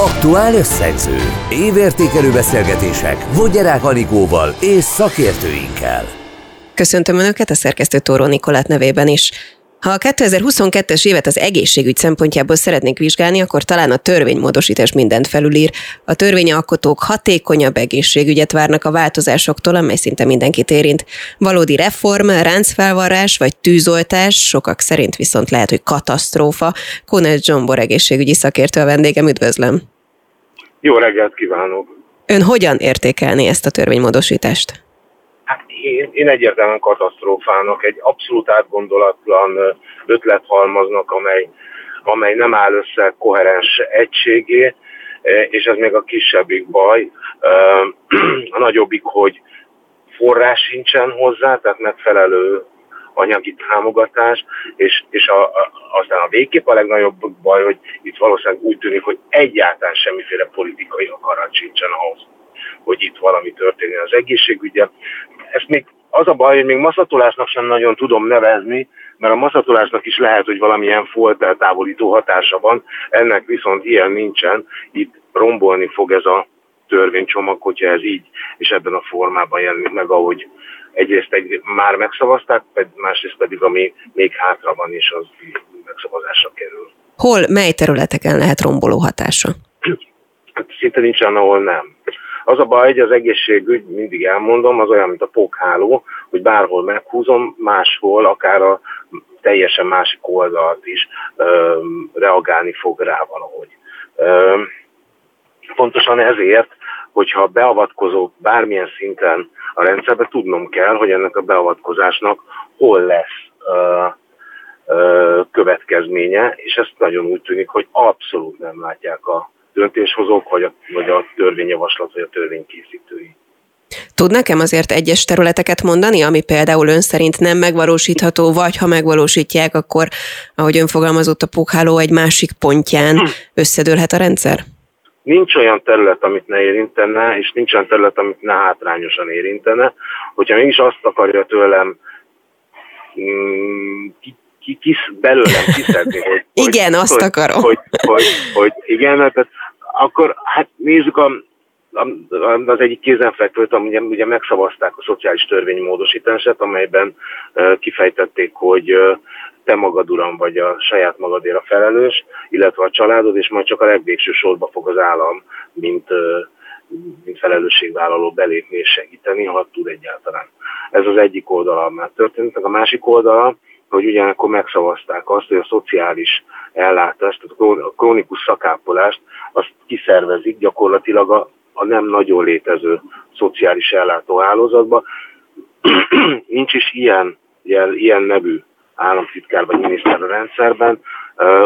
Aktuál összegző. Évértékelő beszélgetések Vogyerák Anikóval és szakértőinkkel. Köszöntöm Önöket a szerkesztő Tóró Nikolát nevében is. Ha a 2022-es évet az egészségügy szempontjából szeretnénk vizsgálni, akkor talán a törvénymódosítás mindent felülír. A törvényalkotók hatékonyabb egészségügyet várnak a változásoktól, amely szinte mindenkit érint. Valódi reform, ráncfelvarrás vagy tűzoltás, sokak szerint viszont lehet, hogy katasztrófa. Kónel Zsombor egészségügyi szakértő a vendégem, üdvözlöm. Jó reggelt kívánok! Ön hogyan értékelni ezt a törvénymódosítást? Én, én egyértelműen katasztrófának, egy abszolút átgondolatlan ötlethalmaznak, amely, amely nem áll össze koherens egységé, és ez még a kisebbik baj. A nagyobbik, hogy forrás sincsen hozzá, tehát megfelelő anyagi támogatás, és, és a, a, aztán a végképp a legnagyobb baj, hogy itt valószínűleg úgy tűnik, hogy egyáltalán semmiféle politikai akarat sincsen ahhoz, hogy itt valami történjen az egészségügyen. Ezt még az a baj, hogy még maszatolásnak sem nagyon tudom nevezni, mert a maszatolásnak is lehet, hogy valamilyen folt eltávolító hatása van, ennek viszont ilyen nincsen, itt rombolni fog ez a törvénycsomag, hogyha ez így és ebben a formában jelenik meg, ahogy egyrészt egy, már megszavazták, másrészt pedig ami még hátra van, és az megszavazásra kerül. Hol, mely területeken lehet romboló hatása? Hát szinte nincsen, ahol nem. Az a baj, hogy az egészségügy, mindig elmondom, az olyan, mint a pókháló, hogy bárhol meghúzom, máshol, akár a teljesen másik oldalt is ö, reagálni fog rá valahogy. Ö, pontosan ezért, hogyha beavatkozó bármilyen szinten a rendszerbe, tudnom kell, hogy ennek a beavatkozásnak hol lesz ö, következménye, és ezt nagyon úgy tűnik, hogy abszolút nem látják a döntéshozók, vagy a, vagy a törvényjavaslat, vagy a törvénykészítői. Tud nekem azért egyes területeket mondani, ami például ön szerint nem megvalósítható, vagy ha megvalósítják, akkor, ahogy ön fogalmazott, a pukháló egy másik pontján hm. összedőlhet a rendszer? Nincs olyan terület, amit ne érintene, és nincs olyan terület, amit ne hátrányosan érintene. Hogyha mégis azt akarja tőlem mm, ki, ki, ki, belőlem kiszedni, hogy, igen, hogy, azt hogy, akarom. Hogy, hogy, hogy, igen, tehát akkor hát nézzük a, az egyik kézenfekvőt, ugye, ugye megszavazták a szociális törvény módosítását, amelyben uh, kifejtették, hogy uh, te magad uram vagy a saját magadért a felelős, illetve a családod, és majd csak a legvégső sorba fog az állam, mint, uh, mint felelősségvállaló belépni és segíteni, ha tud egyáltalán. Ez az egyik oldala már történt. A másik oldala, hogy ugyanakkor megszavazták azt, hogy a szociális ellátást, a krónikus szakápolást, azt kiszervezik gyakorlatilag a, a nem nagyon létező szociális ellátóhálózatba. Nincs is ilyen, ilyen, ilyen nevű államtitkár vagy miniszter a rendszerben,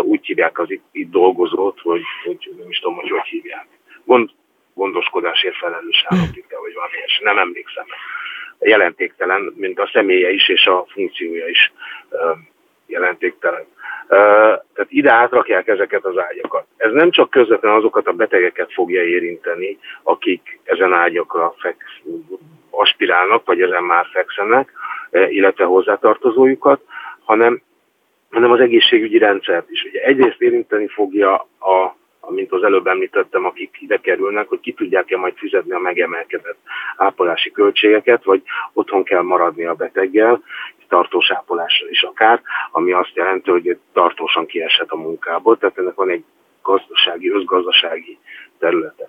úgy hívják az itt, itt dolgozót, hogy, hogy nem is tudom, hogy hogy hívják. Gond, gondoskodásért felelős államtitkár, vagy valami nem emlékszem jelentéktelen, mint a személye is és a funkciója is jelentéktelen. Tehát ide átrakják ezeket az ágyakat. Ez nem csak közvetlenül azokat a betegeket fogja érinteni, akik ezen ágyakra feksz, aspirálnak, vagy ezen már fekszenek, illetve hozzátartozójukat, hanem, hanem az egészségügyi rendszert is. Ugye egyrészt érinteni fogja a mint az előbb említettem, akik ide kerülnek, hogy ki tudják-e majd fizetni a megemelkedett ápolási költségeket, vagy otthon kell maradni a beteggel, tartós ápolásra is akár, ami azt jelenti, hogy tartósan kieshet a munkából, tehát ennek van egy gazdasági, özgazdasági területe.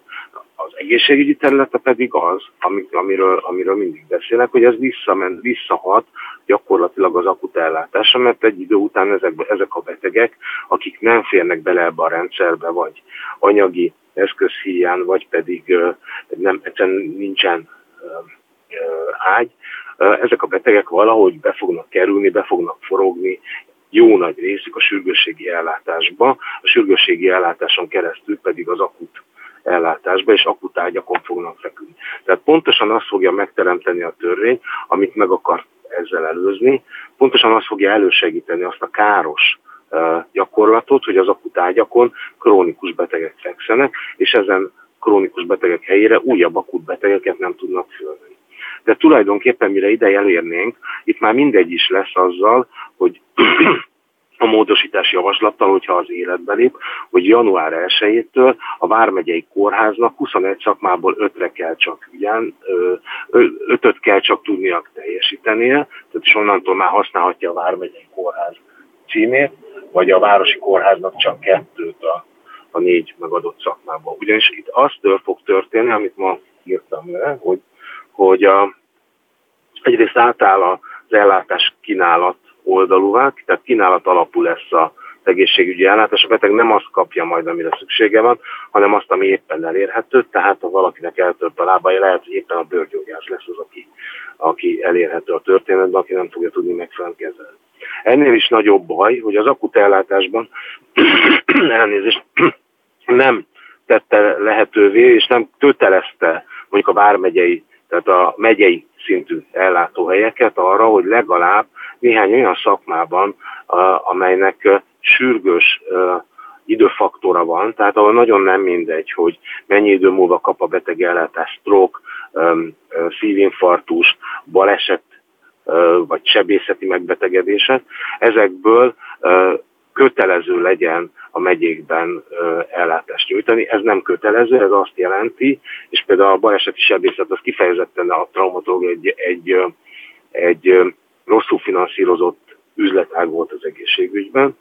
Az egészségügyi területe pedig az, amiről, amiről mindig beszélek, hogy ez visszament, visszahat gyakorlatilag az akut ellátásra, mert egy idő után ezek, ezek a betegek, akik nem férnek bele ebbe a rendszerbe, vagy anyagi eszközhíján, vagy pedig nem, egyszerűen nincsen ágy, ezek a betegek valahogy be fognak kerülni, be fognak forogni, jó nagy részük a sürgősségi ellátásba, a sürgősségi ellátáson keresztül pedig az akut ellátásba, és akut ágyakon fognak feküdni. Tehát pontosan azt fogja megteremteni a törvény, amit meg akar ezzel előzni, pontosan azt fogja elősegíteni azt a káros gyakorlatot, hogy az akut ágyakon krónikus betegek fekszenek, és ezen krónikus betegek helyére újabb akut betegeket nem tudnak fölvenni. De tulajdonképpen mire ide elérnénk, itt már mindegy is lesz azzal, hogy a módosítás javaslattal, hogyha az életbe lép, hogy január 1-től a Vármegyei Kórháznak 21 szakmából 5-re kell csak ugyan, 5 kell csak tudnia teljesítenie, tehát is onnantól már használhatja a Vármegyei Kórház címét, vagy a Városi Kórháznak csak kettőt a, a négy megadott szakmából. Ugyanis itt az tör fog történni, amit ma írtam le, hogy, hogy a, egyrészt átáll az ellátás kínálat oldalúvá, tehát kínálat alapú lesz a egészségügyi ellátás. A beteg nem azt kapja majd, amire szüksége van, hanem azt, ami éppen elérhető, tehát ha valakinek eltört a lábai, lehet, hogy éppen a bőrgyógyász lesz az, aki, aki elérhető a történetben, aki nem fogja tudni megfelelően kezelni. Ennél is nagyobb baj, hogy az akut ellátásban elnézést nem tette lehetővé, és nem kötelezte mondjuk a vármegyei, tehát a megyei szintű ellátóhelyeket arra, hogy legalább néhány olyan szakmában, amelynek sürgős időfaktora van, tehát ahol nagyon nem mindegy, hogy mennyi idő múlva kap a beteg ellátás, stroke, szívinfarktus, baleset vagy sebészeti megbetegedéset, ezekből kötelező legyen a megyékben ellátást nyújtani. Ez nem kötelező, ez azt jelenti, és például a baleseti sebészet az kifejezetten a traumatológia egy, egy, egy rosszul finanszírozott üzletág volt az egészségügyben,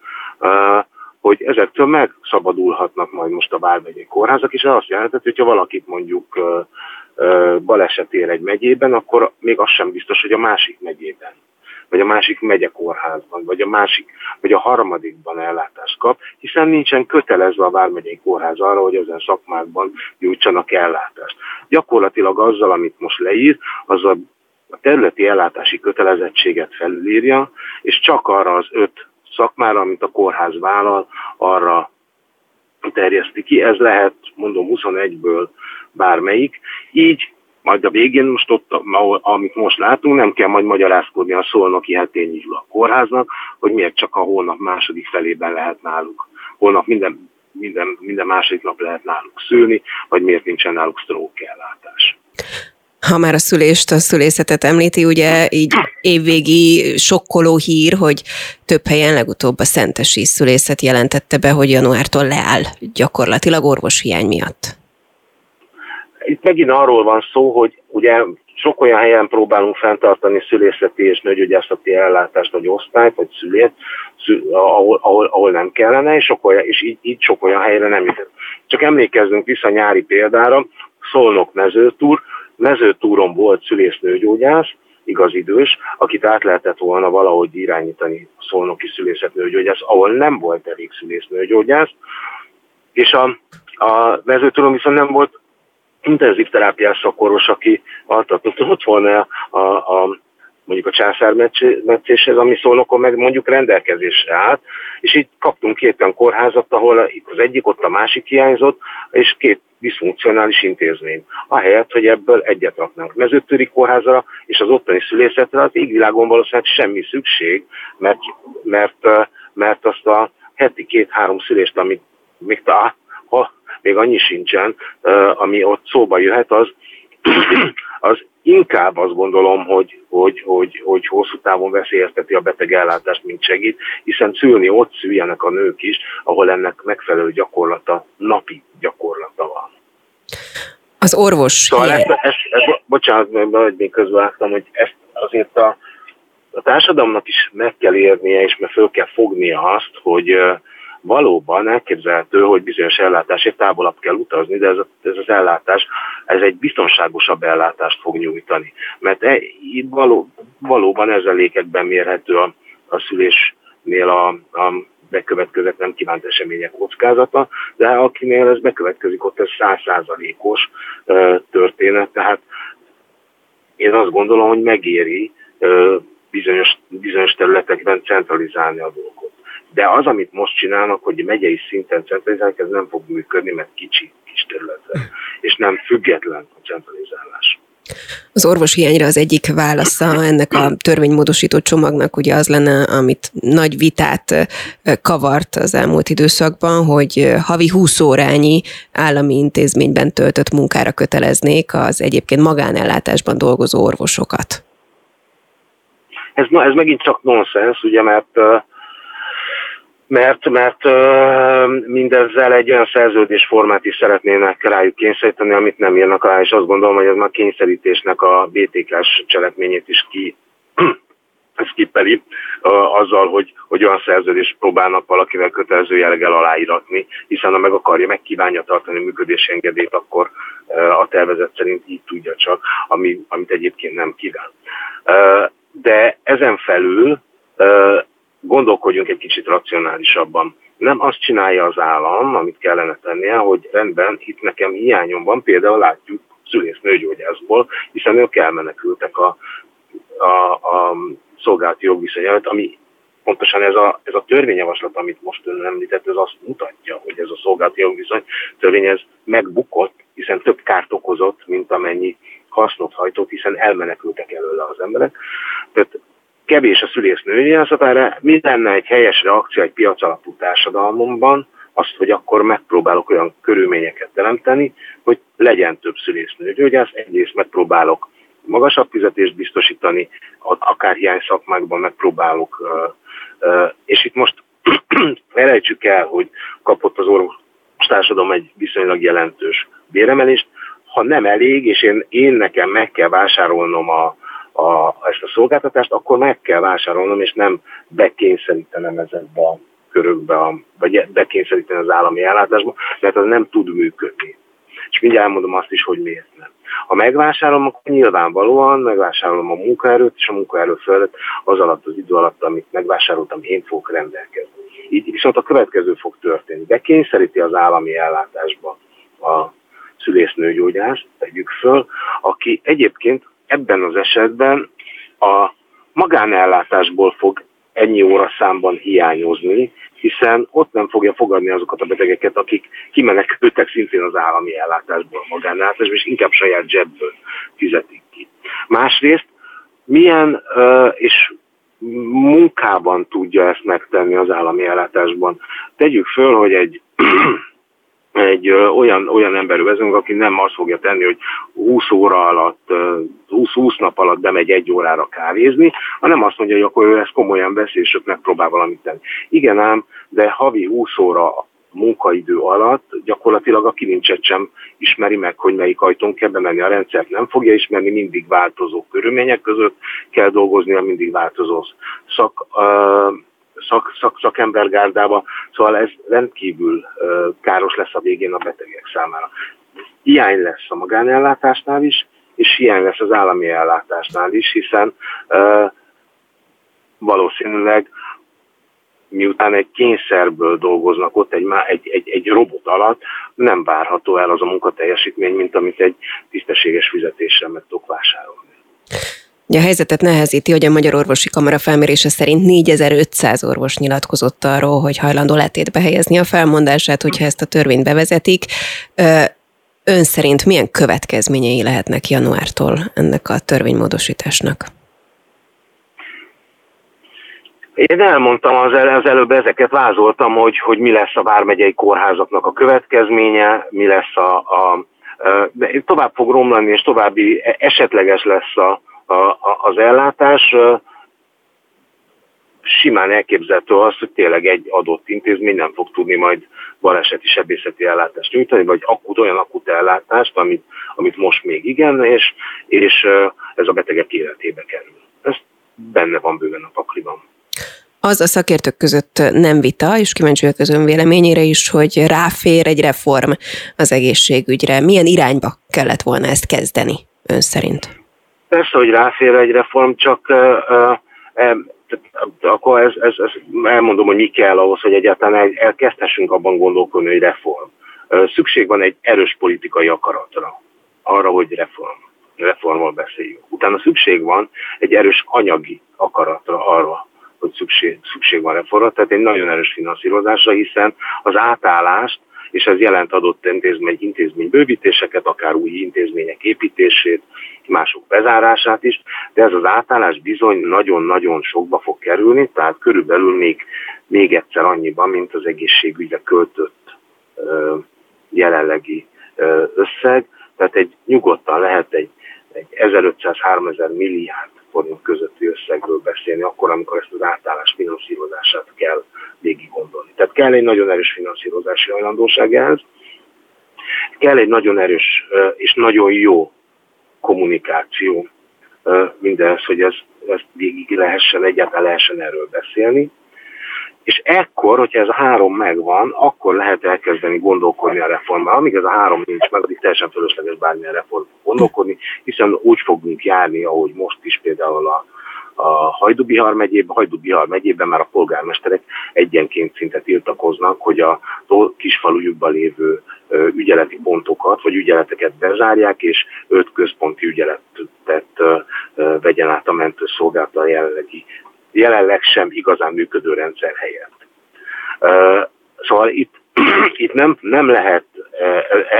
hogy ezektől megszabadulhatnak majd most a bármegyei kórházak, és azt jelenti, hogy ha valakit mondjuk baleset ér egy megyében, akkor még az sem biztos, hogy a másik megyében vagy a másik kórházban, vagy a másik, vagy a harmadikban ellátást kap, hiszen nincsen kötelezve a Vármegyei Kórház arra, hogy ezen szakmákban nyújtsanak ellátást. Gyakorlatilag azzal, amit most leír, az a a területi ellátási kötelezettséget felülírja, és csak arra az öt szakmára, amit a kórház vállal, arra terjeszti ki. Ez lehet, mondom, 21-ből bármelyik. Így majd a végén most ott, amit most látunk, nem kell majd magyarázkodni a szolnoki hetényi a kórháznak, hogy miért csak a hónap második felében lehet náluk. Holnap minden, minden, minden második nap lehet náluk szülni, vagy miért nincsen náluk stroke ellátás ha már a szülést, a szülészetet említi, ugye így évvégi sokkoló hír, hogy több helyen legutóbb a Szentesi szülészet jelentette be, hogy januártól leáll gyakorlatilag orvoshiány miatt. Itt megint arról van szó, hogy ugye sok olyan helyen próbálunk fenntartani szülészeti és nőgyógyászati ellátást, vagy osztályt, vagy szülét, szül, ahol, ahol, ahol, nem kellene, és, sok olyan, és így, így sok olyan helyre nem jut. Csak emlékezzünk vissza nyári példára, Szolnok mezőtúr, mezőtúron volt szülésznőgyógyász, igaz idős, akit át lehetett volna valahogy irányítani a szolnoki szülészetnőgyógyász, ahol nem volt elég szülésznőgyógyász, és a, a mezőtúron viszont nem volt intenzív terápiás szakorvos, aki altatott volna a, a, mondjuk a császármetszéshez, ami szólnokon meg mondjuk rendelkezésre állt, és így kaptunk két olyan kórházat, ahol itt az egyik, ott a másik hiányzott, és két diszfunkcionális intézmény. Ahelyett, hogy ebből egyet raknánk mezőtőri kórházra, és az ottani szülészetre, az égvilágon valószínűleg semmi szükség, mert, mert, mert azt a heti két-három szülést, amit még, ta, még annyi sincsen, ami ott szóba jöhet, az, az inkább azt gondolom, hogy, hogy, hogy, hogy hosszú távon veszélyezteti a betegellátást, mint segít, hiszen szülni ott szüljenek a nők is, ahol ennek megfelelő gyakorlata, napi gyakorlata van. Az orvos. Szóval ezt, ezt, ezt, bocsánat, mert még közvágtam, hogy ezt azért a, a társadalomnak is meg kell érnie, és meg föl kell fognia azt, hogy valóban elképzelhető, hogy bizonyos ellátásért távolabb kell utazni, de ez, ez az ellátás, ez egy biztonságosabb ellátást fog nyújtani. Mert e, itt való, valóban ezelékekben mérhető a, a szülésnél a, a bekövetkezett nem kívánt események kockázata, de akinél ez bekövetkezik, ott ez százszázalékos történet, tehát én azt gondolom, hogy megéri bizonyos, bizonyos területekben centralizálni a dolgot. De az, amit most csinálnak, hogy megyei szinten centralizálnak, ez nem fog működni, mert kicsi kis területre, és nem független a centralizálás. Az orvoshiányra az egyik válasza ennek a törvénymódosító csomagnak ugye az lenne, amit nagy vitát kavart az elmúlt időszakban, hogy havi 20 órányi állami intézményben töltött munkára köteleznék az egyébként magánellátásban dolgozó orvosokat. Ez, ez megint csak nonsens, ugye, mert mert, mert mindezzel egy olyan szerződésformát is szeretnének rájuk kényszeríteni, amit nem írnak alá, és azt gondolom, hogy ez már kényszerítésnek a BTK-s cselekményét is ki skippeli uh, azzal, hogy, hogy olyan szerződést próbálnak valakivel kötelező jelleggel aláíratni, hiszen ha meg akarja, meg kívánja tartani a működési engedélyt, akkor a tervezet szerint így tudja csak, ami, amit egyébként nem kíván. De ezen felül gondolkodjunk egy kicsit racionálisabban. Nem azt csinálja az állam, amit kellene tennie, hogy rendben, itt nekem hiányom van, például látjuk szülésznőgyógyászból, hiszen ők elmenekültek a, a, a szolgálati jogviszony előtt, ami pontosan ez a, ez a törvényjavaslat, amit most ön említett, ez azt mutatja, hogy ez a szolgálati jogviszony törvény ez megbukott, hiszen több kárt okozott, mint amennyi hasznot hajtott, hiszen elmenekültek előle az emberek. Tehát kevés a szülésznői erre mi lenne egy helyes reakció egy piac alapú társadalomban, azt, hogy akkor megpróbálok olyan körülményeket teremteni, hogy legyen több szülésznőgyógyász, egyrészt megpróbálok magasabb fizetést biztosítani, akár hiány szakmákban megpróbálok, és itt most felejtsük el, hogy kapott az orvos társadalom egy viszonylag jelentős béremelést, ha nem elég, és én, én nekem meg kell vásárolnom a, a, ezt a szolgáltatást, akkor meg kell vásárolnom, és nem bekényszerítenem ezekbe a körökbe, a, vagy bekényszeríteni az állami ellátásba, mert az nem tud működni. És mindjárt elmondom azt is, hogy miért nem. Ha megvásárolom, akkor nyilvánvalóan megvásárolom a munkaerőt, és a munkaerő fölött az alatt az idő alatt, amit megvásároltam, én fogok rendelkezni. Így viszont a következő fog történni. Bekényszeríti az állami ellátásba a szülésznőgyógyást, tegyük föl, aki egyébként ebben az esetben a magánellátásból fog ennyi óra számban hiányozni, hiszen ott nem fogja fogadni azokat a betegeket, akik kimenekültek szintén az állami ellátásból, magánellátásból, és inkább saját zsebből fizetik ki. Másrészt milyen és munkában tudja ezt megtenni az állami ellátásban. Tegyük föl, hogy egy egy olyan, olyan emberű vezünk, aki nem azt fogja tenni, hogy 20 óra alatt, 20-20 nap alatt bemegy egy órára kávézni, hanem azt mondja, hogy akkor ő ezt komolyan veszi, és ők megpróbál valamit tenni. Igen ám, de havi 20 óra munkaidő alatt gyakorlatilag a kilincset sem ismeri meg, hogy melyik ajtón kell bemenni. A rendszert nem fogja ismerni, mindig változó körülmények között kell dolgozni, a mindig változó szak, szak, szak, szakembergárdába, szóval ez rendkívül káros lesz a végén a betegek számára. Hiány lesz a magánellátásnál is, és hiány lesz az állami ellátásnál is, hiszen valószínűleg miután egy kényszerből dolgoznak ott egy, egy, egy, egy robot alatt, nem várható el az a munkateljesítmény, mint amit egy tisztességes fizetéssel meg tudok vásárolni. A helyzetet nehezíti, hogy a Magyar Orvosi Kamara felmérése szerint 4500 orvos nyilatkozott arról, hogy hajlandó letétbe helyezni a felmondását, hogyha ezt a törvényt bevezetik. Ön szerint milyen következményei lehetnek januártól ennek a törvénymódosításnak? Én elmondtam az, el, az előbb ezeket, vázoltam, hogy, hogy mi lesz a vármegyei kórházaknak a következménye, mi lesz a, a de tovább fog romlani, és további esetleges lesz a, a, a, az ellátás. Simán elképzelhető az, hogy tényleg egy adott intézmény nem fog tudni majd baleseti sebészeti ellátást nyújtani, vagy akut, olyan akut ellátást, amit, amit most még igen, és, és ez a betegek életébe kerül. Ez benne van bőven a pakliban. Az a szakértők között nem vita, és kíváncsi vagyok az ön véleményére is, hogy ráfér egy reform az egészségügyre. Milyen irányba kellett volna ezt kezdeni, ön szerint? Persze, hogy ráfér egy reform, csak akkor ez, ez, ez, elmondom, hogy mi kell ahhoz, hogy egyáltalán elkezdhessünk abban gondolkodni, hogy reform. Szükség van egy erős politikai akaratra, arra, hogy reform, reformról beszéljünk. Utána szükség van egy erős anyagi akaratra arra, hogy szükség, szükség van reformra, tehát egy nagyon erős finanszírozásra, hiszen az átállást és ez jelent adott intézmény, intézmény bővítéseket, akár új intézmények építését, mások bezárását is, de ez az átállás bizony nagyon-nagyon sokba fog kerülni, tehát körülbelül még, még egyszer annyiban, mint az egészségügyre költött ö, jelenlegi ö, összeg, tehát egy nyugodtan lehet egy, egy 1500-3000 milliárd forint közötti összegről beszélni, akkor, amikor ezt az átállás finanszírozását kell végig gondolni. Tehát kell egy nagyon erős finanszírozási hajlandóság ehhez, kell egy nagyon erős és nagyon jó kommunikáció mindenhez, hogy ez, ezt végig lehessen, egyáltalán lehessen erről beszélni. És ekkor, hogyha ez a három megvan, akkor lehet elkezdeni gondolkodni a reformban. Amíg ez a három nincs meg, addig teljesen fölösleges bármilyen reform gondolkodni, hiszen úgy fogunk járni, ahogy most is például a, a Hajdubihar megyében, Hajdubihar megyében már a polgármesterek egyenként szinte tiltakoznak, hogy a kisfalujukban lévő ügyeleti pontokat, vagy ügyeleteket bezárják, és öt központi ügyeletet vegyen át a mentőszolgálata a jelenlegi, jelenleg sem igazán működő rendszer helyett. Szóval itt, itt nem, nem lehet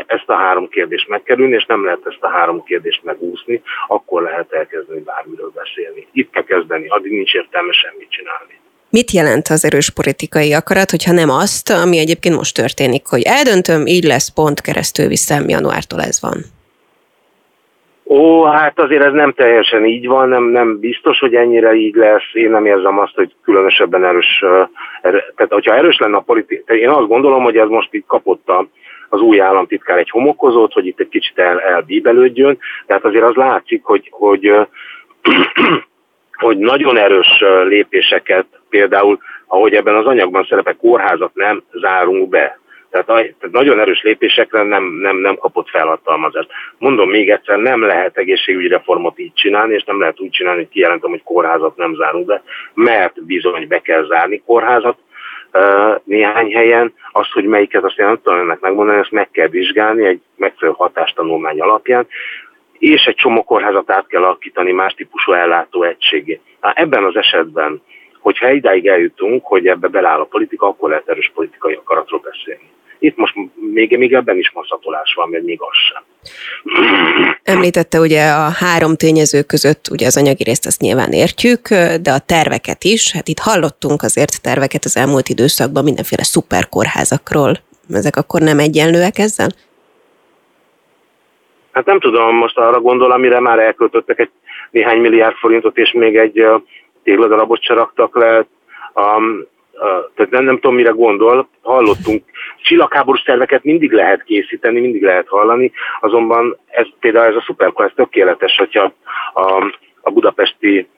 ezt a három kérdést megkerülni, és nem lehet ezt a három kérdést megúszni, akkor lehet elkezdeni bármiről beszélni. Itt kell kezdeni, addig nincs értelme semmit csinálni. Mit jelent az erős politikai akarat, hogyha nem azt, ami egyébként most történik, hogy eldöntöm, így lesz, pont keresztül visszám, januártól ez van? Ó, hát azért ez nem teljesen így van, nem, nem biztos, hogy ennyire így lesz. Én nem érzem azt, hogy különösebben erős, er, tehát hogyha erős lenne a politika, én azt gondolom, hogy ez most így kapott a, az új államtitkár egy homokozót, hogy itt egy kicsit el, elbíbelődjön, tehát azért az látszik, hogy, hogy hogy nagyon erős lépéseket, például, ahogy ebben az anyagban szerepel, kórházat nem zárunk be. Tehát, tehát nagyon erős lépésekre nem, nem, nem kapott felhatalmazást. Mondom még egyszer, nem lehet egészségügyi reformot így csinálni, és nem lehet úgy csinálni, hogy kijelentem, hogy kórházat nem zárunk be, mert bizony be kell zárni kórházat, néhány helyen. Azt, hogy melyiket, azt én nem tudom ennek megmondani, ezt meg kell vizsgálni egy megfelelő hatástanulmány alapján és egy csomó kórházat át kell alakítani más típusú ellátó egységé. Hát ebben az esetben, hogyha idáig eljutunk, hogy ebbe beláll a politika, akkor lehet erős politikai akaratról beszélni. Itt most még, még ebben is maszatolás van, mert még az sem. Említette ugye a három tényező között, ugye az anyagi részt azt nyilván értjük, de a terveket is, hát itt hallottunk azért terveket az elmúlt időszakban mindenféle szuperkórházakról. Ezek akkor nem egyenlőek ezzel? Hát nem tudom, most arra gondol, amire már elköltöttek egy néhány milliárd forintot, és még egy tégladarabot se raktak le. Um, tehát nem, nem tudom, mire gondol. Hallottunk, csillagháborús terveket mindig lehet készíteni, mindig lehet hallani, azonban ez például ez a szuperkor, ez tökéletes, hogyha a, a budapesti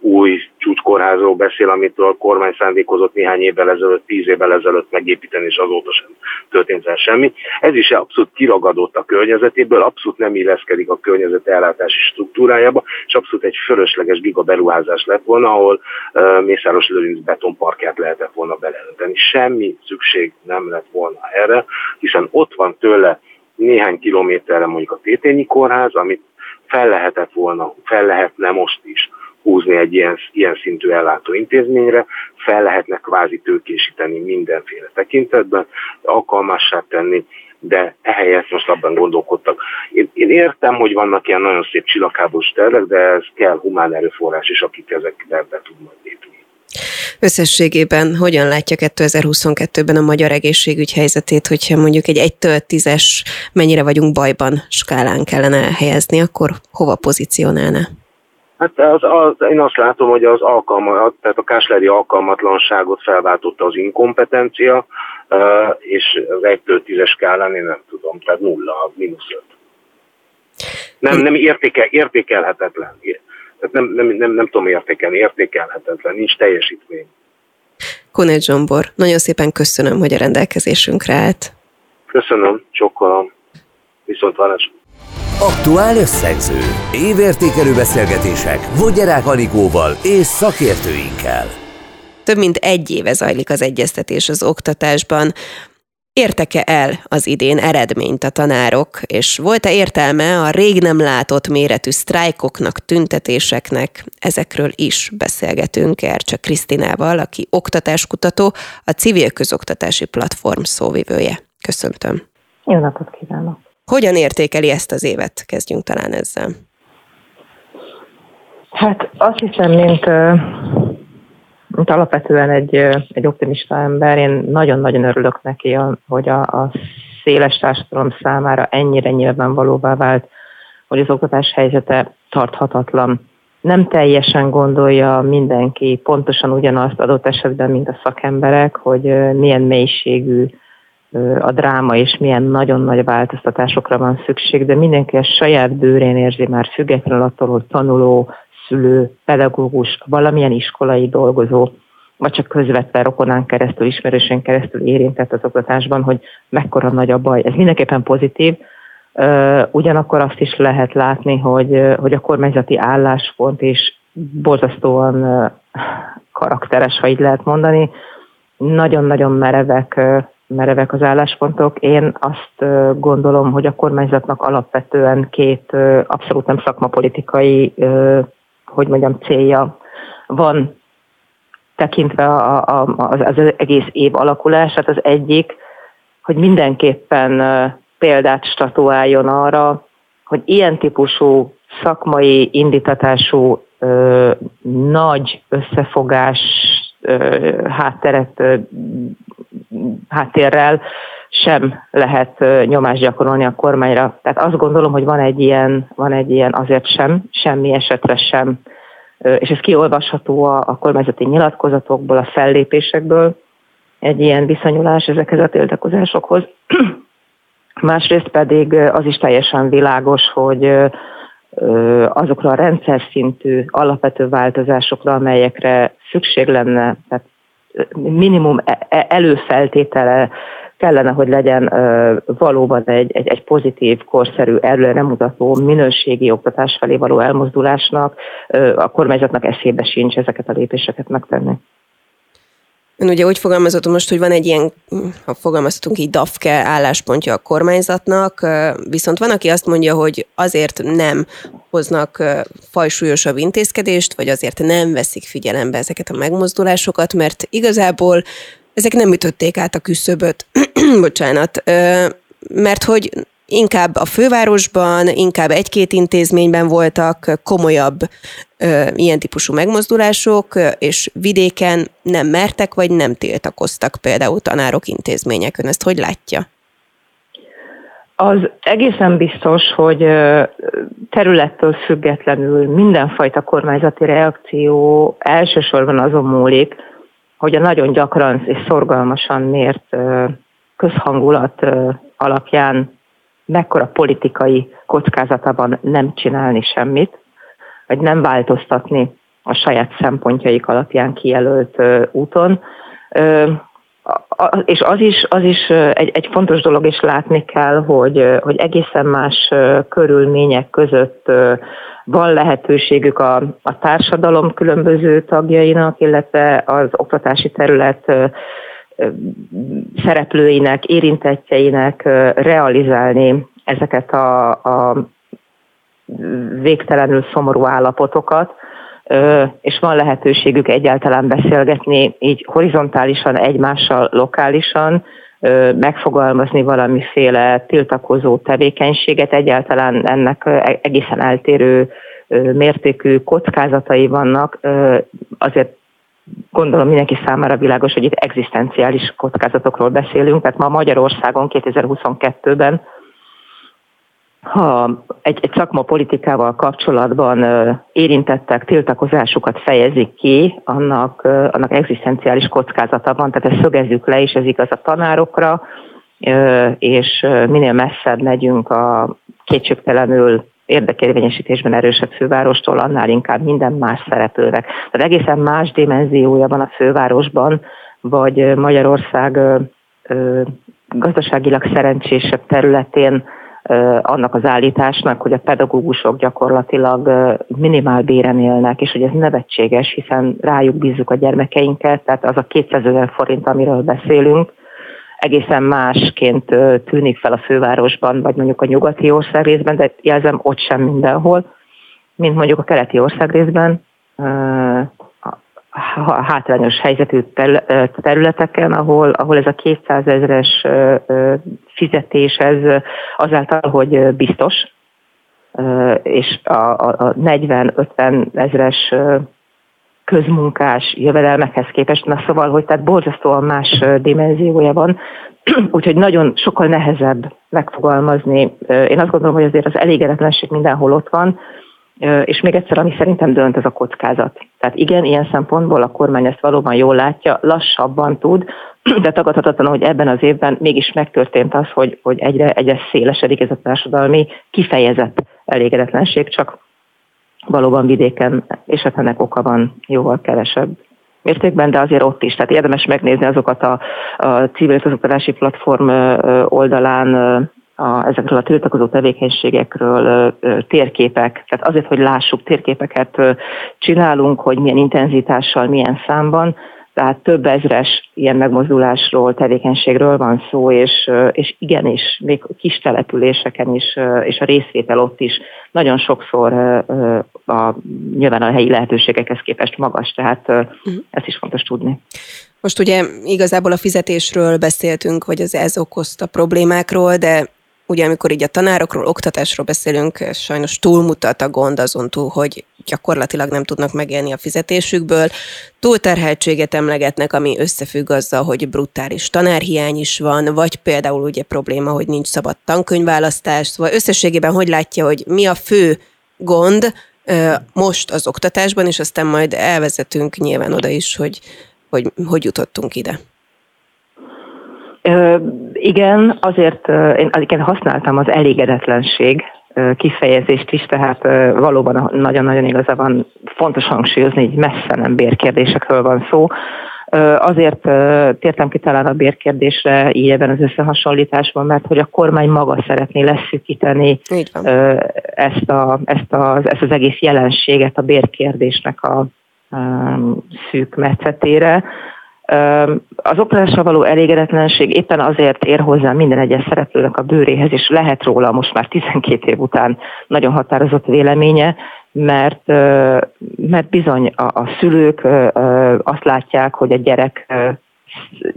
új csúcskórházról beszél, amit a kormány szándékozott néhány évvel ezelőtt, tíz évvel ezelőtt megépíteni, és azóta sem történt el semmi. Ez is abszolút kiragadott a környezetéből, abszolút nem illeszkedik a környezet ellátási struktúrájába, és abszolút egy fölösleges gigaberuházás lett volna, ahol Mészáros Lőrinc betonparkját lehetett volna beleönteni. Semmi szükség nem lett volna erre, hiszen ott van tőle néhány kilométerre mondjuk a Tétényi kórház, amit fel lehetett volna, fel lehetne most is húzni egy ilyen, ilyen szintű ellátó intézményre, fel lehetne kvázi tőkésíteni mindenféle tekintetben, alkalmassá tenni, de ehelyett most abban gondolkodtak. Én, én értem, hogy vannak ilyen nagyon szép csillagháborús tervek, de ez kell humán erőforrás is, akik ezekbe be tud. Összességében hogyan látja 2022-ben a magyar egészségügy helyzetét, hogyha mondjuk egy 1-től 10-es mennyire vagyunk bajban skálán kellene helyezni, akkor hova pozícionálna? Hát az, az, én azt látom, hogy az alkalma, tehát a kásleri alkalmatlanságot felváltotta az inkompetencia, és az 1-től 10-es skálán én nem tudom, tehát nulla, mínusz 5. Nem, nem értéke, értékelhetetlen. Tehát nem, nem, nem, nem tudom értékelni, értékelhetetlen, nincs teljesítmény. Konet Zsombor, nagyon szépen köszönöm, hogy a rendelkezésünkre állt. Köszönöm, sokkal viszont várás. Aktuál összegző. Évértékelő beszélgetések Vogyerák Anikóval és szakértőinkkel. Több mint egy éve zajlik az egyeztetés az oktatásban. Értek-e el az idén eredményt a tanárok, és volt-e értelme a rég nem látott méretű sztrájkoknak, tüntetéseknek? Ezekről is beszélgetünk Ercse Krisztinával, aki oktatáskutató, a Civil Közoktatási Platform szóvivője. Köszöntöm. Jó napot kívánok! Hogyan értékeli ezt az évet? Kezdjünk talán ezzel. Hát azt hiszem, mint mint alapvetően egy, egy optimista ember, én nagyon-nagyon örülök neki, hogy a, a széles társadalom számára ennyire nyilvánvalóvá vált, hogy az oktatás helyzete tarthatatlan. nem teljesen gondolja mindenki pontosan ugyanazt adott esetben, mint a szakemberek, hogy milyen mélységű a dráma, és milyen nagyon nagy változtatásokra van szükség, de mindenki a saját bőrén érzi már függetlenül attól, hogy tanuló, szülő, pedagógus, valamilyen iskolai dolgozó, vagy csak közvetve rokonán keresztül, ismerősen keresztül érintett az oktatásban, hogy mekkora nagy a baj. Ez mindenképpen pozitív, ugyanakkor azt is lehet látni, hogy, hogy a kormányzati álláspont is borzasztóan karakteres, ha így lehet mondani. Nagyon-nagyon merevek, merevek az álláspontok. Én azt gondolom, hogy a kormányzatnak alapvetően két abszolút nem szakmapolitikai, hogy mondjam, célja van tekintve a, a, az, az egész év alakulását. Az egyik, hogy mindenképpen példát statuáljon arra, hogy ilyen típusú szakmai indítatású ö, nagy összefogás ö, hátteret, ö, háttérrel sem lehet nyomást gyakorolni a kormányra. Tehát azt gondolom, hogy van egy ilyen, van egy ilyen azért sem, semmi esetre sem, és ez kiolvasható a, a kormányzati nyilatkozatokból, a fellépésekből, egy ilyen viszonyulás ezekhez a tiltakozásokhoz. Másrészt pedig az is teljesen világos, hogy azokra a rendszer szintű alapvető változásokra, amelyekre szükség lenne, tehát minimum e, e, előfeltétele kellene, hogy legyen valóban egy, egy, egy pozitív, korszerű, előre mutató minőségi oktatás felé való elmozdulásnak, a kormányzatnak eszébe sincs ezeket a lépéseket megtenni. Ön ugye úgy fogalmazott most, hogy van egy ilyen, ha fogalmazhatunk így, DAFKE álláspontja a kormányzatnak, viszont van, aki azt mondja, hogy azért nem hoznak fajsúlyosabb intézkedést, vagy azért nem veszik figyelembe ezeket a megmozdulásokat, mert igazából ezek nem ütötték át a küszöböt, bocsánat, mert hogy inkább a fővárosban, inkább egy-két intézményben voltak komolyabb ö, ilyen típusú megmozdulások, és vidéken nem mertek, vagy nem tiltakoztak például tanárok intézmények. Ön ezt hogy látja? Az egészen biztos, hogy területtől függetlenül mindenfajta kormányzati reakció elsősorban azon múlik, hogy a nagyon gyakran és szorgalmasan mért közhangulat alapján mekkora politikai kockázata van nem csinálni semmit, vagy nem változtatni a saját szempontjaik alapján kijelölt úton. És az is, az is egy, egy fontos dolog, és látni kell, hogy, hogy egészen más körülmények között van lehetőségük a, a társadalom különböző tagjainak, illetve az oktatási terület szereplőinek, érintettjeinek realizálni ezeket a, a végtelenül szomorú állapotokat, és van lehetőségük egyáltalán beszélgetni így horizontálisan, egymással, lokálisan, megfogalmazni valamiféle tiltakozó tevékenységet, egyáltalán ennek egészen eltérő mértékű kockázatai vannak, azért gondolom mindenki számára világos, hogy itt egzisztenciális kockázatokról beszélünk, tehát ma Magyarországon 2022-ben ha egy, egy szakmapolitikával kapcsolatban érintettek tiltakozásukat fejezik ki, annak, annak egzisztenciális kockázata van, tehát ezt szögezzük le, és ez igaz a tanárokra, és minél messzebb megyünk a kétségtelenül érdekérvényesítésben erősebb fővárostól, annál inkább minden más szereplőnek. Tehát egészen más dimenziója van a fővárosban, vagy Magyarország gazdaságilag szerencsésebb területén annak az állításnak, hogy a pedagógusok gyakorlatilag minimál béren élnek, és hogy ez nevetséges, hiszen rájuk bízzuk a gyermekeinket, tehát az a 200 ezer forint, amiről beszélünk, egészen másként tűnik fel a fővárosban, vagy mondjuk a nyugati ország részben, de jelzem ott sem mindenhol, mint mondjuk a keleti ország részben, hátrányos helyzetű területeken, ahol, ahol ez a 200 ezeres fizetés ez azáltal, hogy biztos, és a, a 40-50 ezeres közmunkás jövedelmekhez képest, na szóval, hogy tehát borzasztóan más dimenziója van, úgyhogy nagyon sokkal nehezebb megfogalmazni. Én azt gondolom, hogy azért az elégedetlenség mindenhol ott van, És még egyszer, ami szerintem dönt, ez a kockázat. Tehát igen, ilyen szempontból a kormány ezt valóban jól látja, lassabban tud, de tagadhatatlan, hogy ebben az évben mégis megtörtént az, hogy, hogy egyre, egyre szélesedik ez a társadalmi kifejezett elégedetlenség, csak valóban vidéken, és hát ennek oka van jóval kevesebb mértékben, de azért ott is. Tehát érdemes megnézni azokat a, a civil oktatási platform oldalán a, ezekről a tiltakozó tevékenységekről térképek, tehát azért, hogy lássuk, térképeket csinálunk, hogy milyen intenzitással, milyen számban, tehát több ezres ilyen megmozdulásról, tevékenységről van szó, és, és igenis, még kis településeken is, és a részvétel ott is nagyon sokszor a, nyilván a helyi lehetőségekhez képest magas, tehát uh-huh. ezt is fontos tudni. Most ugye igazából a fizetésről beszéltünk, vagy az ez okozta problémákról, de ugye amikor így a tanárokról, oktatásról beszélünk, sajnos túlmutat a gond azon túl, hogy gyakorlatilag nem tudnak megélni a fizetésükből. Túlterheltséget emlegetnek, ami összefügg azzal, hogy brutális tanárhiány is van, vagy például ugye probléma, hogy nincs szabad tankönyvválasztás. Szóval összességében hogy látja, hogy mi a fő gond most az oktatásban, és aztán majd elvezetünk nyilván oda is, hogy hogy, hogy jutottunk ide. Igen, azért én igen, használtam az elégedetlenség kifejezést is, tehát valóban nagyon-nagyon igazában fontos hangsúlyozni, hogy messze nem bérkérdésekről van szó. Azért tértem ki talán a bérkérdésre így ebben az összehasonlításban, mert hogy a kormány maga szeretné leszűkíteni ezt, a, ezt, a, ezt az egész jelenséget a bérkérdésnek a szűk metszetére, az oktatásra való elégedetlenség éppen azért ér hozzá minden egyes szereplőnek a bőréhez, és lehet róla most már 12 év után nagyon határozott véleménye, mert, mert bizony a, a szülők azt látják, hogy a gyerek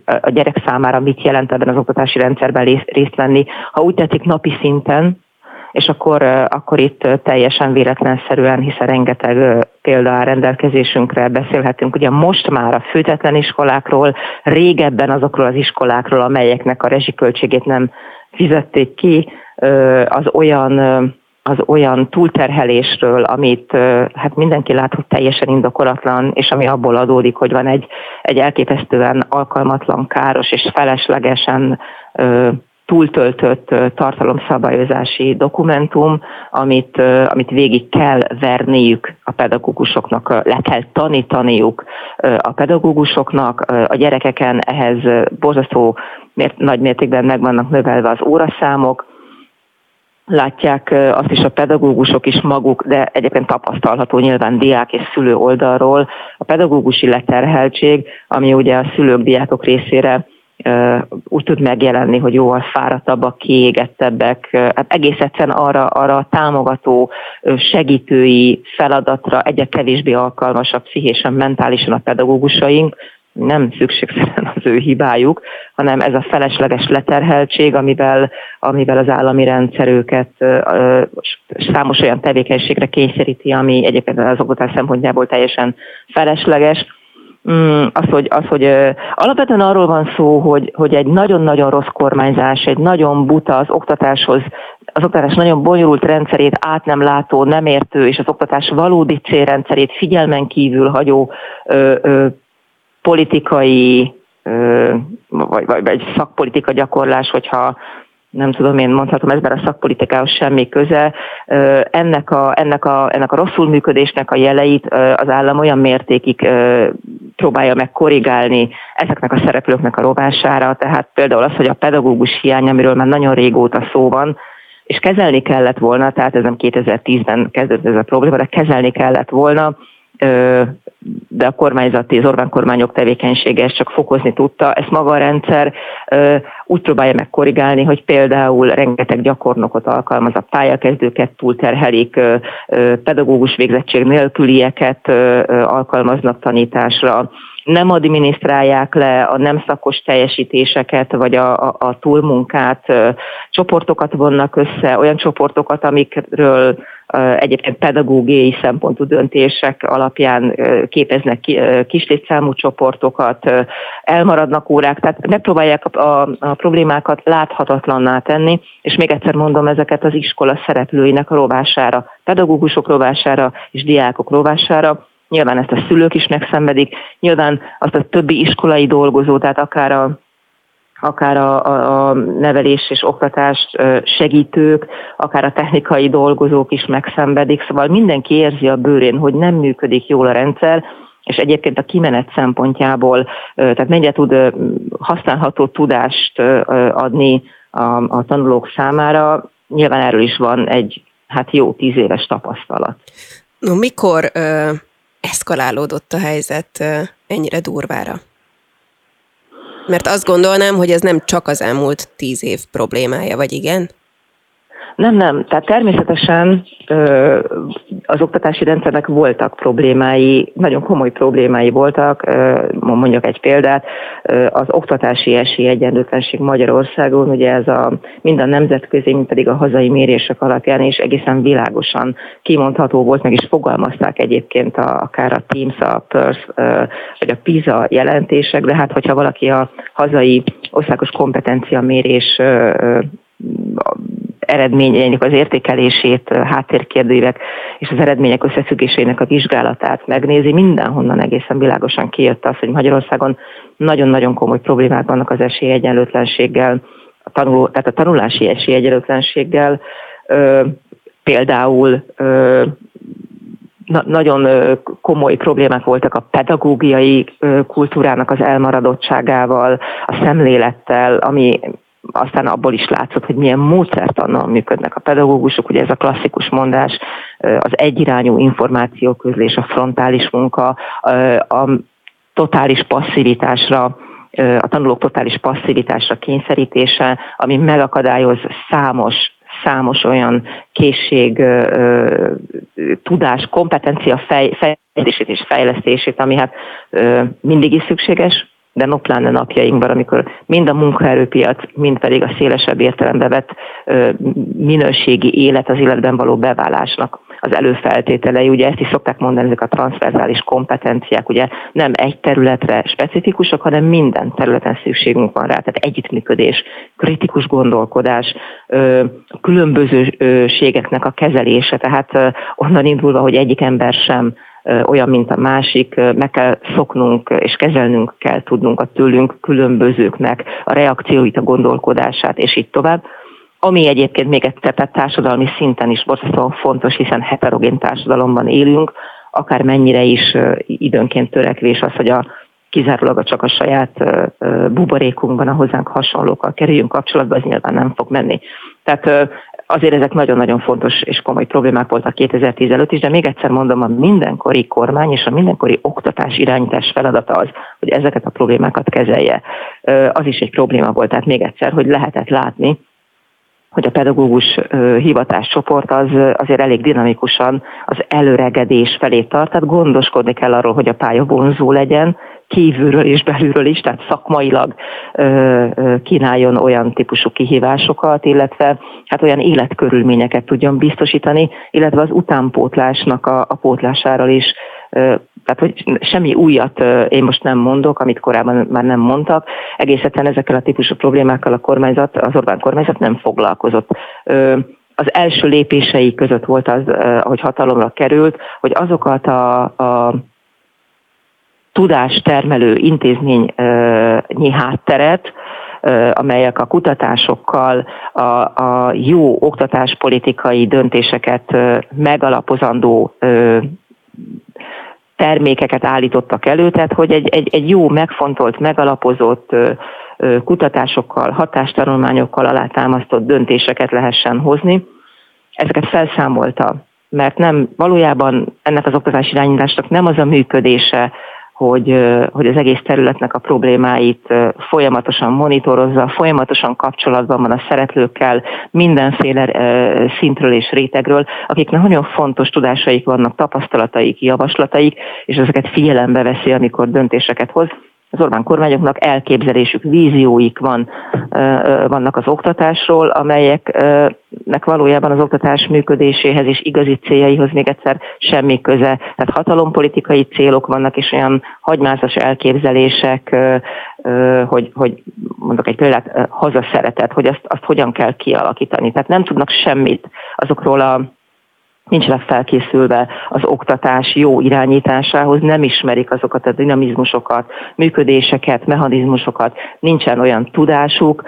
a gyerek számára mit jelent ebben az oktatási rendszerben részt venni. Ha úgy tetszik napi szinten, és akkor, akkor itt teljesen véletlenszerűen, hiszen rengeteg példa áll rendelkezésünkre, beszélhetünk ugye most már a főtetlen iskolákról, régebben azokról az iskolákról, amelyeknek a rezsiköltségét nem fizették ki, az olyan az olyan túlterhelésről, amit hát mindenki lát, hogy teljesen indokolatlan, és ami abból adódik, hogy van egy, egy elképesztően alkalmatlan, káros és feleslegesen túltöltött tartalomszabályozási dokumentum, amit, amit végig kell verniük a pedagógusoknak, le kell tanítaniuk a pedagógusoknak, a gyerekeken ehhez borzasztó mért, nagy mértékben meg vannak növelve az óraszámok, látják azt is a pedagógusok is maguk, de egyébként tapasztalható nyilván diák és szülő oldalról a pedagógusi leterheltség, ami ugye a szülők, diákok részére úgy tud megjelenni, hogy jóval fáradtabbak, kiégettebbek, hát egész egyszerűen arra, arra a támogató, segítői feladatra egyre kevésbé alkalmasabb pszichésen, mentálisan a pedagógusaink, nem szükségszerűen az ő hibájuk, hanem ez a felesleges leterheltség, amivel, amivel az állami rendszer őket számos olyan tevékenységre kényszeríti, ami egyébként az oktatás szempontjából teljesen felesleges, az, hogy, az, hogy alapvetően arról van szó, hogy, hogy egy nagyon-nagyon rossz kormányzás, egy nagyon buta az oktatáshoz, az oktatás nagyon bonyolult rendszerét át nem látó, nem értő, és az oktatás valódi célrendszerét figyelmen kívül hagyó ö, ö, politikai vagy, vagy, vagy szakpolitika gyakorlás, hogyha nem tudom, én mondhatom, ezben a szakpolitikához semmi köze. Ennek a, ennek, a, ennek a rosszul működésnek a jeleit az állam olyan mértékig próbálja meg korrigálni ezeknek a szereplőknek a rovására, tehát például az, hogy a pedagógus hiány, amiről már nagyon régóta szó van, és kezelni kellett volna, tehát ez nem 2010-ben kezdődött ez a probléma, de kezelni kellett volna, de a kormányzati, az Orbán kormányok tevékenysége ezt csak fokozni tudta. Ezt maga a rendszer úgy próbálja meg korrigálni, hogy például rengeteg gyakornokot alkalmaz, a pályakezdőket túlterhelik, pedagógus végzettség nélkülieket alkalmaznak tanításra, nem adminisztrálják le a nem szakos teljesítéseket, vagy a, a, a túlmunkát, csoportokat vonnak össze, olyan csoportokat, amikről egyébként pedagógiai szempontú döntések alapján képeznek kislétszámú csoportokat, elmaradnak órák, tehát megpróbálják a, a, problémákat láthatatlanná tenni, és még egyszer mondom, ezeket az iskola szereplőinek a rovására, pedagógusok rovására és diákok rovására, nyilván ezt a szülők is megszenvedik, nyilván azt a többi iskolai dolgozó, tehát akár a akár a, a, a nevelés és oktatást segítők, akár a technikai dolgozók is megszenvedik, szóval mindenki érzi a bőrén, hogy nem működik jól a rendszer, és egyébként a kimenet szempontjából, tehát mennyire tud használható tudást adni a, a tanulók számára, nyilván erről is van egy hát jó tíz éves tapasztalat. No, mikor ö, eszkalálódott a helyzet ö, ennyire durvára? Mert azt gondolnám, hogy ez nem csak az elmúlt tíz év problémája, vagy igen? Nem, nem. Tehát természetesen az oktatási rendszernek voltak problémái, nagyon komoly problémái voltak. Mondjuk egy példát, az oktatási esélyegyenlőtlenség Magyarországon, ugye ez a mind a nemzetközi, mind pedig a hazai mérések alapján is egészen világosan kimondható volt, meg is fogalmazták egyébként a, akár a Teams, a PERS, vagy a PISA jelentések, de hát hogyha valaki a hazai országos kompetencia mérés eredményeinek az értékelését, háttérkérdőívek és az eredmények összefüggésének a vizsgálatát megnézi, mindenhonnan egészen világosan kijött az, hogy Magyarországon nagyon-nagyon komoly problémák vannak az esélyegyenlőtlenséggel, a tanuló, tehát a tanulási esélyegyenlőtlenséggel, ö, például ö, na, nagyon komoly problémák voltak a pedagógiai kultúrának az elmaradottságával, a szemlélettel, ami aztán abból is látszott, hogy milyen módszertannal működnek a pedagógusok, ugye ez a klasszikus mondás, az egyirányú információközlés, a frontális munka, a totális passzivitásra a tanulók totális passzivitásra kényszerítése, ami megakadályoz számos számos olyan készség, tudás, kompetencia fejlesztését és fejlesztését, ami hát mindig is szükséges, de no pláne napjainkban, amikor mind a munkaerőpiac, mind pedig a szélesebb értelembe vett minőségi élet az életben való beválásnak az előfeltételei, ugye ezt is szokták mondani, ezek a transzverzális kompetenciák, ugye nem egy területre specifikusak, hanem minden területen szükségünk van rá, tehát együttműködés, kritikus gondolkodás, különbözőségeknek a kezelése, tehát onnan indulva, hogy egyik ember sem olyan, mint a másik, meg kell szoknunk és kezelnünk kell tudnunk a tőlünk különbözőknek a reakcióit, a gondolkodását, és így tovább. Ami egyébként még egyszer, tehát társadalmi szinten is borzasztóan fontos, hiszen heterogén társadalomban élünk, akár mennyire is időnként törekvés az, hogy a kizárólag csak a saját buborékunkban a hozzánk hasonlókkal kerüljünk kapcsolatba, az nyilván nem fog menni. Tehát azért ezek nagyon-nagyon fontos és komoly problémák voltak 2010 előtt is, de még egyszer mondom, a mindenkori kormány és a mindenkori oktatás irányítás feladata az, hogy ezeket a problémákat kezelje. Az is egy probléma volt, tehát még egyszer, hogy lehetett látni, hogy a pedagógus hivatáscsoport az azért elég dinamikusan az előregedés felé tart, tehát gondoskodni kell arról, hogy a pálya vonzó legyen, kívülről és belülről is, tehát szakmailag kínáljon olyan típusú kihívásokat, illetve hát olyan életkörülményeket tudjon biztosítani, illetve az utánpótlásnak a, a pótlásáról is tehát, hogy semmi újat én most nem mondok, amit korábban már nem mondtak. Egész egyszerűen ezekkel a típusú problémákkal a kormányzat, az Orbán kormányzat nem foglalkozott az első lépései között volt az, hogy hatalomra került, hogy azokat a, a tudástermelő intézményi hátteret, amelyek a kutatásokkal a, a jó oktatáspolitikai döntéseket megalapozandó termékeket állítottak elő, tehát hogy egy, egy, egy jó, megfontolt, megalapozott kutatásokkal, hatástanulmányokkal alátámasztott döntéseket lehessen hozni. Ezeket felszámolta, mert nem valójában ennek az oktatási irányításnak nem az a működése, hogy, hogy az egész területnek a problémáit folyamatosan monitorozza, folyamatosan kapcsolatban van a szereplőkkel, mindenféle szintről és rétegről, akiknek nagyon fontos tudásaik vannak, tapasztalataik, javaslataik, és ezeket figyelembe veszi, amikor döntéseket hoz. Az Orbán kormányoknak elképzelésük, vízióik van, vannak az oktatásról, amelyeknek valójában az oktatás működéséhez és igazi céljaihoz még egyszer semmi köze. Tehát hatalompolitikai célok vannak, és olyan hagymázas elképzelések, hogy, hogy mondok egy példát, hazaszeretet, hogy azt, azt hogyan kell kialakítani. Tehát nem tudnak semmit azokról a nincsenek felkészülve az oktatás jó irányításához, nem ismerik azokat a dinamizmusokat, működéseket, mechanizmusokat, nincsen olyan tudásuk,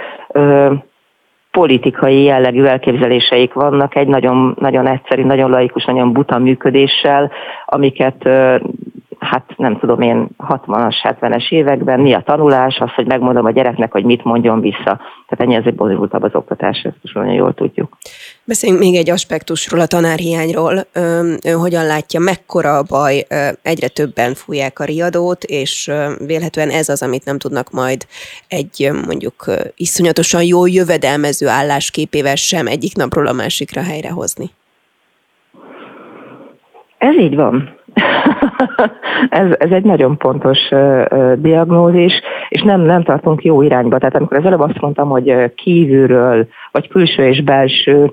politikai jellegű elképzeléseik vannak egy nagyon, nagyon egyszerű, nagyon laikus, nagyon buta működéssel, amiket hát nem tudom én, 60-as, 70-es években mi a tanulás, az, hogy megmondom a gyereknek, hogy mit mondjon vissza. Tehát ennyi azért bonyolultabb az oktatás, ezt most nagyon jól tudjuk. Beszéljünk még egy aspektusról, a tanárhiányról. Ön hogyan látja, mekkora a baj, egyre többen fújják a riadót, és vélhetően ez az, amit nem tudnak majd egy mondjuk iszonyatosan jó jövedelmező állásképével sem egyik napról a másikra helyrehozni. Ez így van. ez, ez egy nagyon pontos diagnózis, és nem, nem tartunk jó irányba. Tehát amikor az előbb azt mondtam, hogy kívülről, vagy külső és belső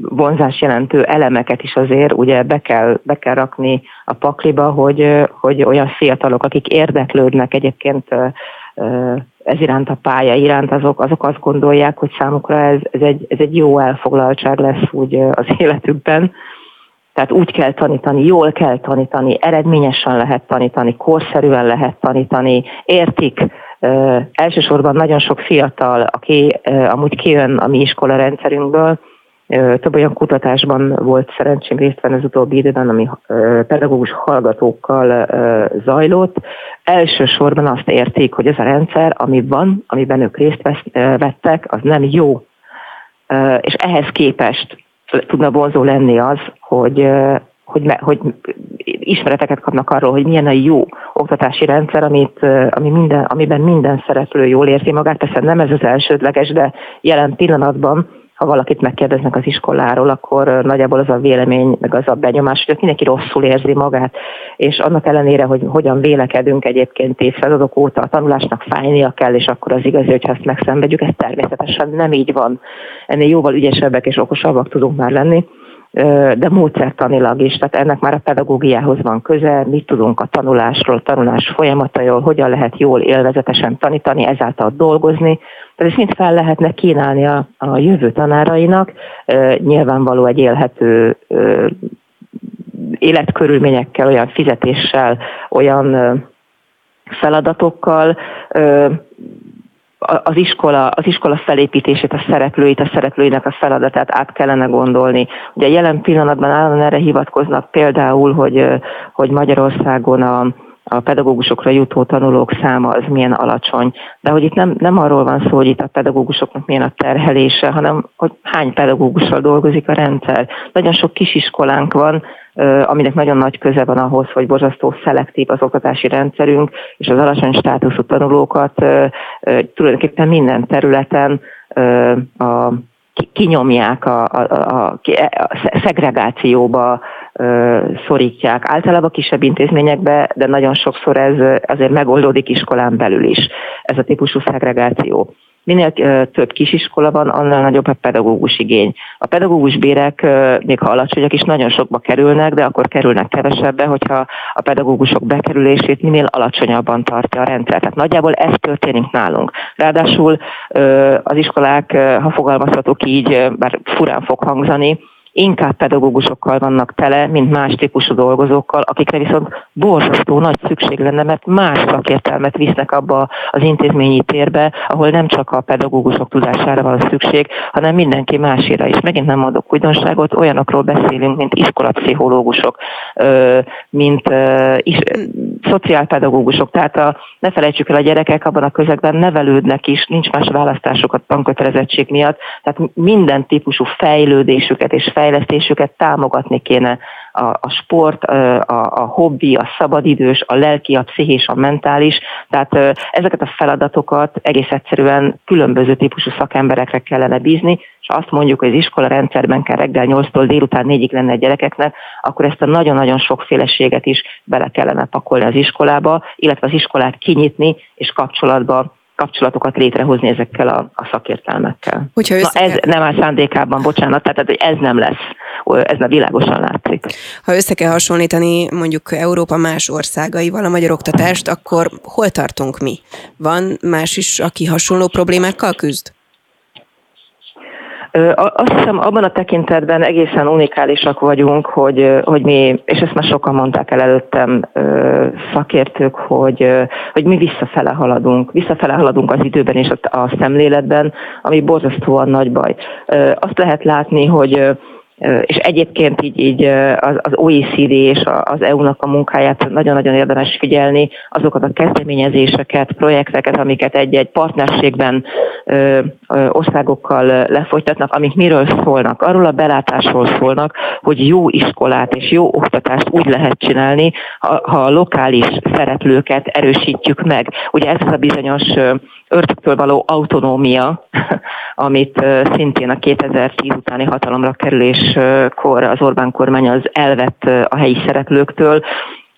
vonzás jelentő elemeket is azért ugye be kell, be kell rakni a pakliba, hogy, hogy olyan fiatalok, akik érdeklődnek egyébként ez iránt a pálya iránt, azok, azok azt gondolják, hogy számukra ez, ez, egy, ez egy jó elfoglaltság lesz úgy az életükben, tehát úgy kell tanítani, jól kell tanítani, eredményesen lehet tanítani, korszerűen lehet tanítani, értik. Ö, elsősorban nagyon sok fiatal, aki ö, amúgy kijön a mi iskola rendszerünkből, ö, több olyan kutatásban volt szerencsém részt venni az utóbbi időben, ami ö, pedagógus hallgatókkal ö, zajlott. Elsősorban azt értik, hogy ez a rendszer, ami van, amiben ők részt vesz, ö, vettek, az nem jó. Ö, és ehhez képest tudna vonzó lenni az, hogy, hogy, hogy ismereteket kapnak arról, hogy milyen a jó oktatási rendszer, amit, ami minden, amiben minden szereplő jól érzi magát. Persze nem ez az elsődleges, de jelen pillanatban ha valakit megkérdeznek az iskoláról, akkor nagyjából az a vélemény, meg az a benyomás, hogy mindenki rosszul érzi magát, és annak ellenére, hogy hogyan vélekedünk egyébként évszázadok óta, a tanulásnak fájnia kell, és akkor az igazi, hogyha ezt megszenvedjük, ez természetesen nem így van. Ennél jóval ügyesebbek és okosabbak tudunk már lenni de módszertanilag is, tehát ennek már a pedagógiához van köze, mit tudunk a tanulásról, a tanulás folyamatairól, hogyan lehet jól élvezetesen tanítani, ezáltal dolgozni. Tehát ezt mind fel lehetne kínálni a, a jövő tanárainak, nyilvánvaló egy élhető életkörülményekkel, olyan fizetéssel, olyan feladatokkal, az iskola, az iskola felépítését, a szereplőit, a szereplőinek a feladatát át kellene gondolni. Ugye jelen pillanatban állandóan erre hivatkoznak például, hogy, hogy Magyarországon a, a pedagógusokra jutó tanulók száma az milyen alacsony. De hogy itt nem, nem arról van szó, hogy itt a pedagógusoknak milyen a terhelése, hanem hogy hány pedagógussal dolgozik a rendszer. Nagyon sok kisiskolánk van, aminek nagyon nagy köze van ahhoz, hogy borzasztó szelektív az oktatási rendszerünk, és az alacsony státuszú tanulókat tulajdonképpen minden területen a kinyomják a, a, a, a szegregációba, szorítják. Általában kisebb intézményekbe, de nagyon sokszor ez azért megoldódik iskolán belül is, ez a típusú szegregáció. Minél több kisiskola van, annál nagyobb a pedagógus igény. A pedagógus bérek, még ha alacsonyak is, nagyon sokba kerülnek, de akkor kerülnek kevesebbe, hogyha a pedagógusok bekerülését minél alacsonyabban tartja a rendszer. Tehát nagyjából ez történik nálunk. Ráadásul az iskolák, ha fogalmazhatok így, bár furán fog hangzani, inkább pedagógusokkal vannak tele, mint más típusú dolgozókkal, akikre viszont borzasztó nagy szükség lenne, mert más szakértelmet visznek abba az intézményi térbe, ahol nem csak a pedagógusok tudására van szükség, hanem mindenki másira is. Megint nem mondok újdonságot, olyanokról beszélünk, mint iskolapszichológusok, mint is, szociálpedagógusok. Tehát a, ne felejtsük el, a gyerekek abban a közegben nevelődnek is, nincs más választásuk a tankötelezettség miatt, tehát minden típusú fejlődésüket és fejlesztésüket támogatni kéne a, a sport, a, a hobbi, a szabadidős, a lelki, a pszichés, a mentális. Tehát ezeket a feladatokat egész egyszerűen különböző típusú szakemberekre kellene bízni, és azt mondjuk, hogy az iskola rendszerben kell reggel 8-tól délután 4-ig lenne a gyerekeknek, akkor ezt a nagyon-nagyon sokféleséget is bele kellene pakolni az iskolába, illetve az iskolát kinyitni és kapcsolatba kapcsolatokat létrehozni ezekkel a, a szakértelmekkel. Hogyha össze... Na ez nem áll szándékában, bocsánat, tehát ez nem lesz, ez nem világosan látszik. Ha össze kell hasonlítani mondjuk Európa más országaival a magyar oktatást, akkor hol tartunk mi? Van más is, aki hasonló problémákkal küzd? Azt hiszem, abban a tekintetben egészen unikálisak vagyunk, hogy, hogy mi, és ezt már sokan mondták el előttem szakértők, hogy, hogy mi visszafele haladunk. Visszafele haladunk az időben és a szemléletben, ami borzasztóan nagy baj. Azt lehet látni, hogy és egyébként így, így az, az OECD és az EU-nak a munkáját nagyon-nagyon érdemes figyelni, azokat a kezdeményezéseket, projekteket, amiket egy-egy partnerségben országokkal lefolytatnak, amik miről szólnak. Arról a belátásról szólnak, hogy jó iskolát és jó oktatást úgy lehet csinálni, ha, a lokális szereplőket erősítjük meg. Ugye ez az a bizonyos örtöktől való autonómia, amit szintén a 2010 utáni hatalomra kerüléskor az Orbán kormány az elvett a helyi szereplőktől,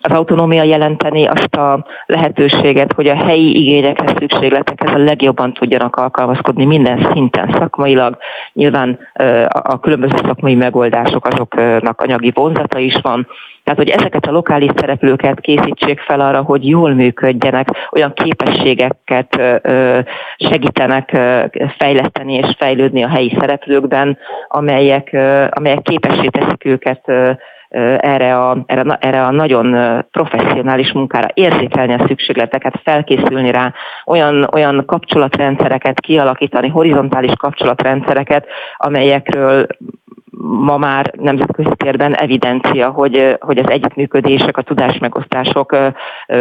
az autonómia jelenteni azt a lehetőséget, hogy a helyi igényekhez, szükségletekhez a legjobban tudjanak alkalmazkodni minden szinten, szakmailag. Nyilván a különböző szakmai megoldások azoknak anyagi vonzata is van, tehát, hogy ezeket a lokális szereplőket készítsék fel arra, hogy jól működjenek, olyan képességeket segítenek fejleszteni és fejlődni a helyi szereplőkben, amelyek, amelyek képessé teszik őket erre a, erre, erre a nagyon professzionális munkára, érzékelni a szükségleteket, felkészülni rá, olyan, olyan kapcsolatrendszereket kialakítani, horizontális kapcsolatrendszereket, amelyekről ma már nemzetközi térben evidencia, hogy, hogy az együttműködések, a tudásmegosztások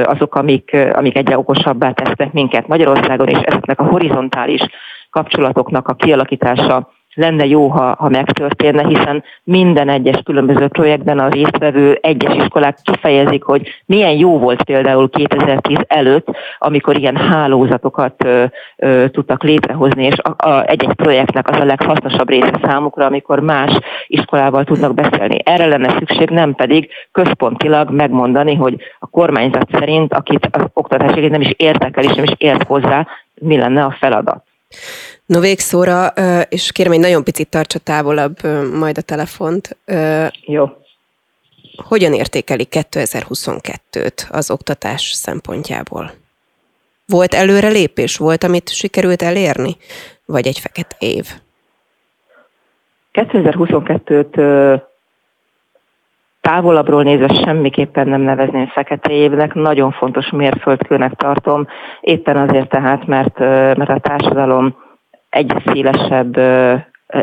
azok, amik, amik egyre okosabbá tesznek minket Magyarországon, és ezeknek a horizontális kapcsolatoknak a kialakítása lenne jó, ha, ha megtörténne, hiszen minden egyes különböző projektben a résztvevő egyes iskolák kifejezik, hogy milyen jó volt például 2010 előtt, amikor ilyen hálózatokat ö, ö, tudtak létrehozni, és a, a, egy-egy projektnek az a leghasznosabb része számukra, amikor más iskolával tudnak beszélni. Erre lenne szükség, nem pedig központilag megmondani, hogy a kormányzat szerint, akit az oktatás nem is érdekel és nem is ért hozzá, mi lenne a feladat. No végszóra, és kérem, hogy nagyon picit tartsa távolabb majd a telefont. Jó. Hogyan értékeli 2022-t az oktatás szempontjából? Volt előrelépés? Volt, amit sikerült elérni? Vagy egy fekete év? 2022-t távolabbról nézve semmiképpen nem nevezném fekete évnek, nagyon fontos mérföldkőnek tartom, éppen azért tehát, mert, mert a társadalom egyre szélesebb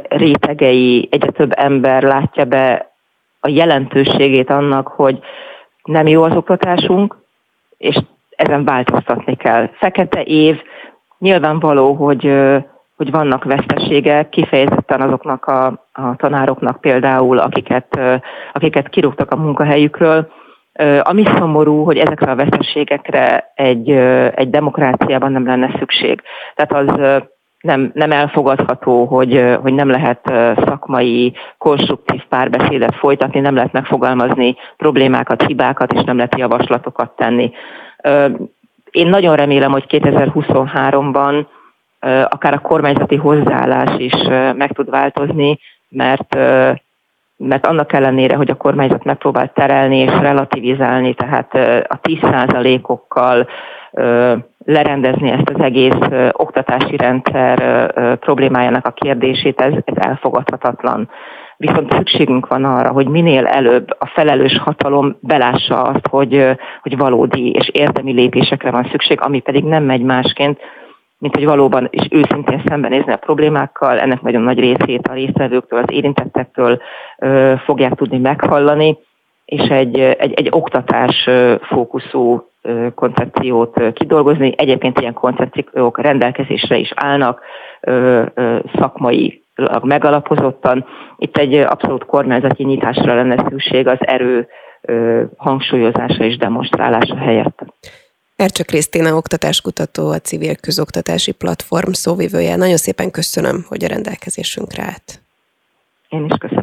rétegei, egyre több ember látja be a jelentőségét annak, hogy nem jó az oktatásunk, és ezen változtatni kell. Fekete év, nyilvánvaló, hogy, hogy vannak veszteségek, kifejezetten azoknak a, a tanároknak például, akiket, akiket kirúgtak a munkahelyükről. Ami szomorú, hogy ezekre a veszteségekre egy, egy demokráciában nem lenne szükség. Tehát az nem, nem elfogadható, hogy, hogy nem lehet szakmai, konstruktív párbeszédet folytatni, nem lehet megfogalmazni problémákat, hibákat, és nem lehet javaslatokat tenni. Én nagyon remélem, hogy 2023-ban akár a kormányzati hozzáállás is meg tud változni, mert mert annak ellenére, hogy a kormányzat megpróbált terelni és relativizálni, tehát a 10%-okkal lerendezni ezt az egész oktatási rendszer problémájának a kérdését, ez, ez elfogadhatatlan. Viszont szükségünk van arra, hogy minél előbb a felelős hatalom belássa azt, hogy, hogy valódi és érdemi lépésekre van szükség, ami pedig nem megy másként, mint hogy valóban is őszintén szembenézni a problémákkal, ennek nagyon nagy részét a résztvevőktől, az érintettektől ö, fogják tudni meghallani, és egy, egy, egy oktatás fókuszú koncepciót kidolgozni. Egyébként ilyen koncepciók rendelkezésre is állnak szakmai megalapozottan. Itt egy abszolút kormányzati nyitásra lenne szükség az erő hangsúlyozása és demonstrálása helyett. Ercse Krisztina oktatáskutató, a Civil Közoktatási Platform szóvivője. Nagyon szépen köszönöm, hogy a rendelkezésünkre állt. Én is köszönöm.